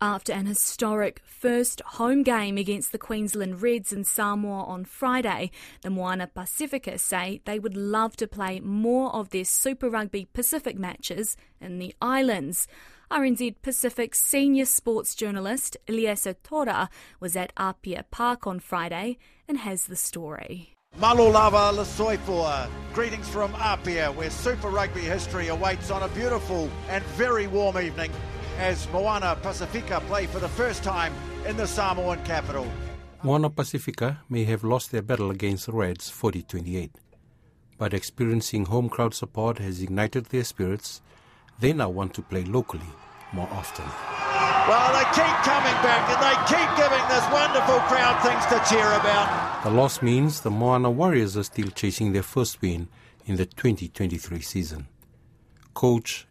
After an historic first home game against the Queensland Reds in Samoa on Friday, the Moana Pasifika say they would love to play more of their Super Rugby Pacific matches in the islands. RNZ Pacific senior sports journalist Eliesa Tora was at Apia Park on Friday and has the story. Malolava Lesoifua. Greetings from Apia, where Super Rugby history awaits on a beautiful and very warm evening as Moana Pasifika play for the first time in the Samoan capital. Moana Pasifika may have lost their battle against the Reds 40-28, but experiencing home crowd support has ignited their spirits. They now want to play locally more often. Well, they keep coming back and they keep giving this wonderful crowd things to cheer about. The loss means the Moana Warriors are still chasing their first win in the 2023 season. Coach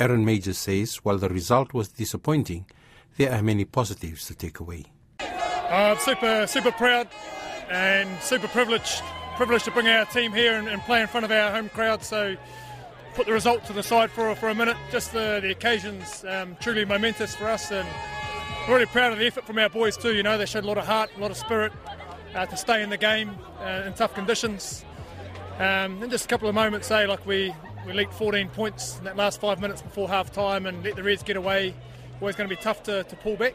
Aaron Mauger says while the result was disappointing, there are many positives to take away. Uh, super, super proud and super privileged, privileged to bring our team here and, and, play in front of our home crowd. So, put the result to the side for for a minute. Just the, the occasions um, truly momentous for us, and we're really proud of the effort from our boys too. You know, they showed a lot of heart, a lot of spirit uh, to stay in the game uh, in tough conditions. Um, and just a couple of moments, say like we we leaked 14 points in that last five minutes before half time and let the Reds get away. Always going to be tough to, to pull back,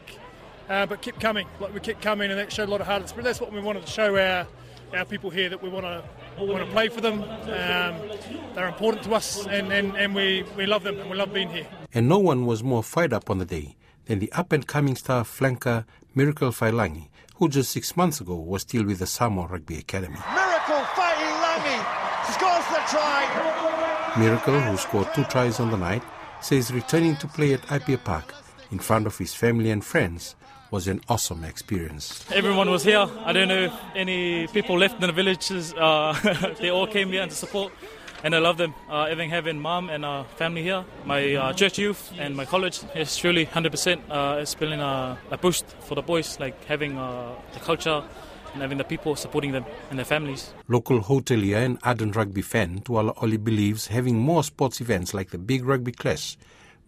uh, but kept coming. Like we kept coming, and that showed a lot of heart. But that's what we wanted to show our our people here that we want to want to play for them. Um, they're important to us, and, and, and we, we love them, and we love being here. And no one was more fired up on the day than the up and coming star flanker Miracle Faiilagi, who just six months ago was still with the Samoa Rugby Academy. Miracle Faiilagi scores the try. Miracle, who scored two tries on the night, says returning to play at Apia Park in front of his family and friends was an awesome experience. Everyone was here. I don't know if any people left in the villages. Uh, they all came here to support, and I love them. Uh, even having mom and uh, family here, my uh, church youth and my college is truly 100%. Uh, it's been a, a, boost for the boys, like having uh, the culture and having the people supporting them and their families. Local hotelier and ardent rugby fan Tuala Oli believes having more sports events like the Big Rugby Clash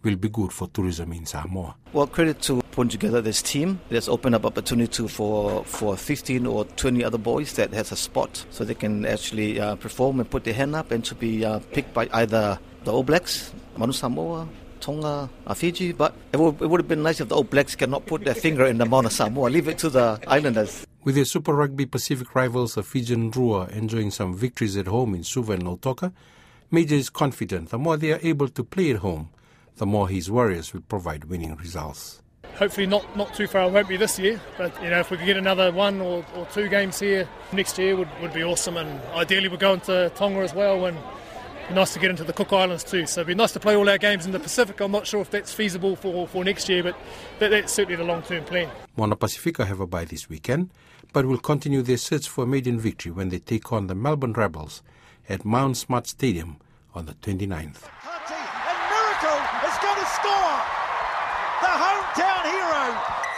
will be good for tourism in Samoa. Well, credit to putting together this team. It has opened up opportunity for, for 15 or 20 other boys that has a spot so they can actually uh, perform and put their hand up and to be uh, picked by either the All Blacks, Manu Samoa, Tonga, Fiji, but it would, it would, have been nice if the All Blacks cannot put their finger in the Mauna Samoa. Leave it to the islanders. With their Super Rugby Pacific rivals, the Fijian Drua, enjoying some victories at home in Suva and Lautoka, Mauger is confident the more they are able to play at home, the more his Warriors will provide winning results. Hopefully not, not too far, it won't be this year, but you know if we could get another one or, or two games here next year would, would be awesome and ideally we're going to Tonga as well and nice to get into the Cook Islands too. So it'd be nice to play all our games in the Pacific. I'm not sure if that's feasible for, for next year, but that, that's certainly the long term plan. Moana Pasifika have a bye this weekend, but will continue their search for a maiden victory when they take on the Melbourne Rebels at Mount Smart Stadium on the 29th. And Miracle is going to score! The hometown hero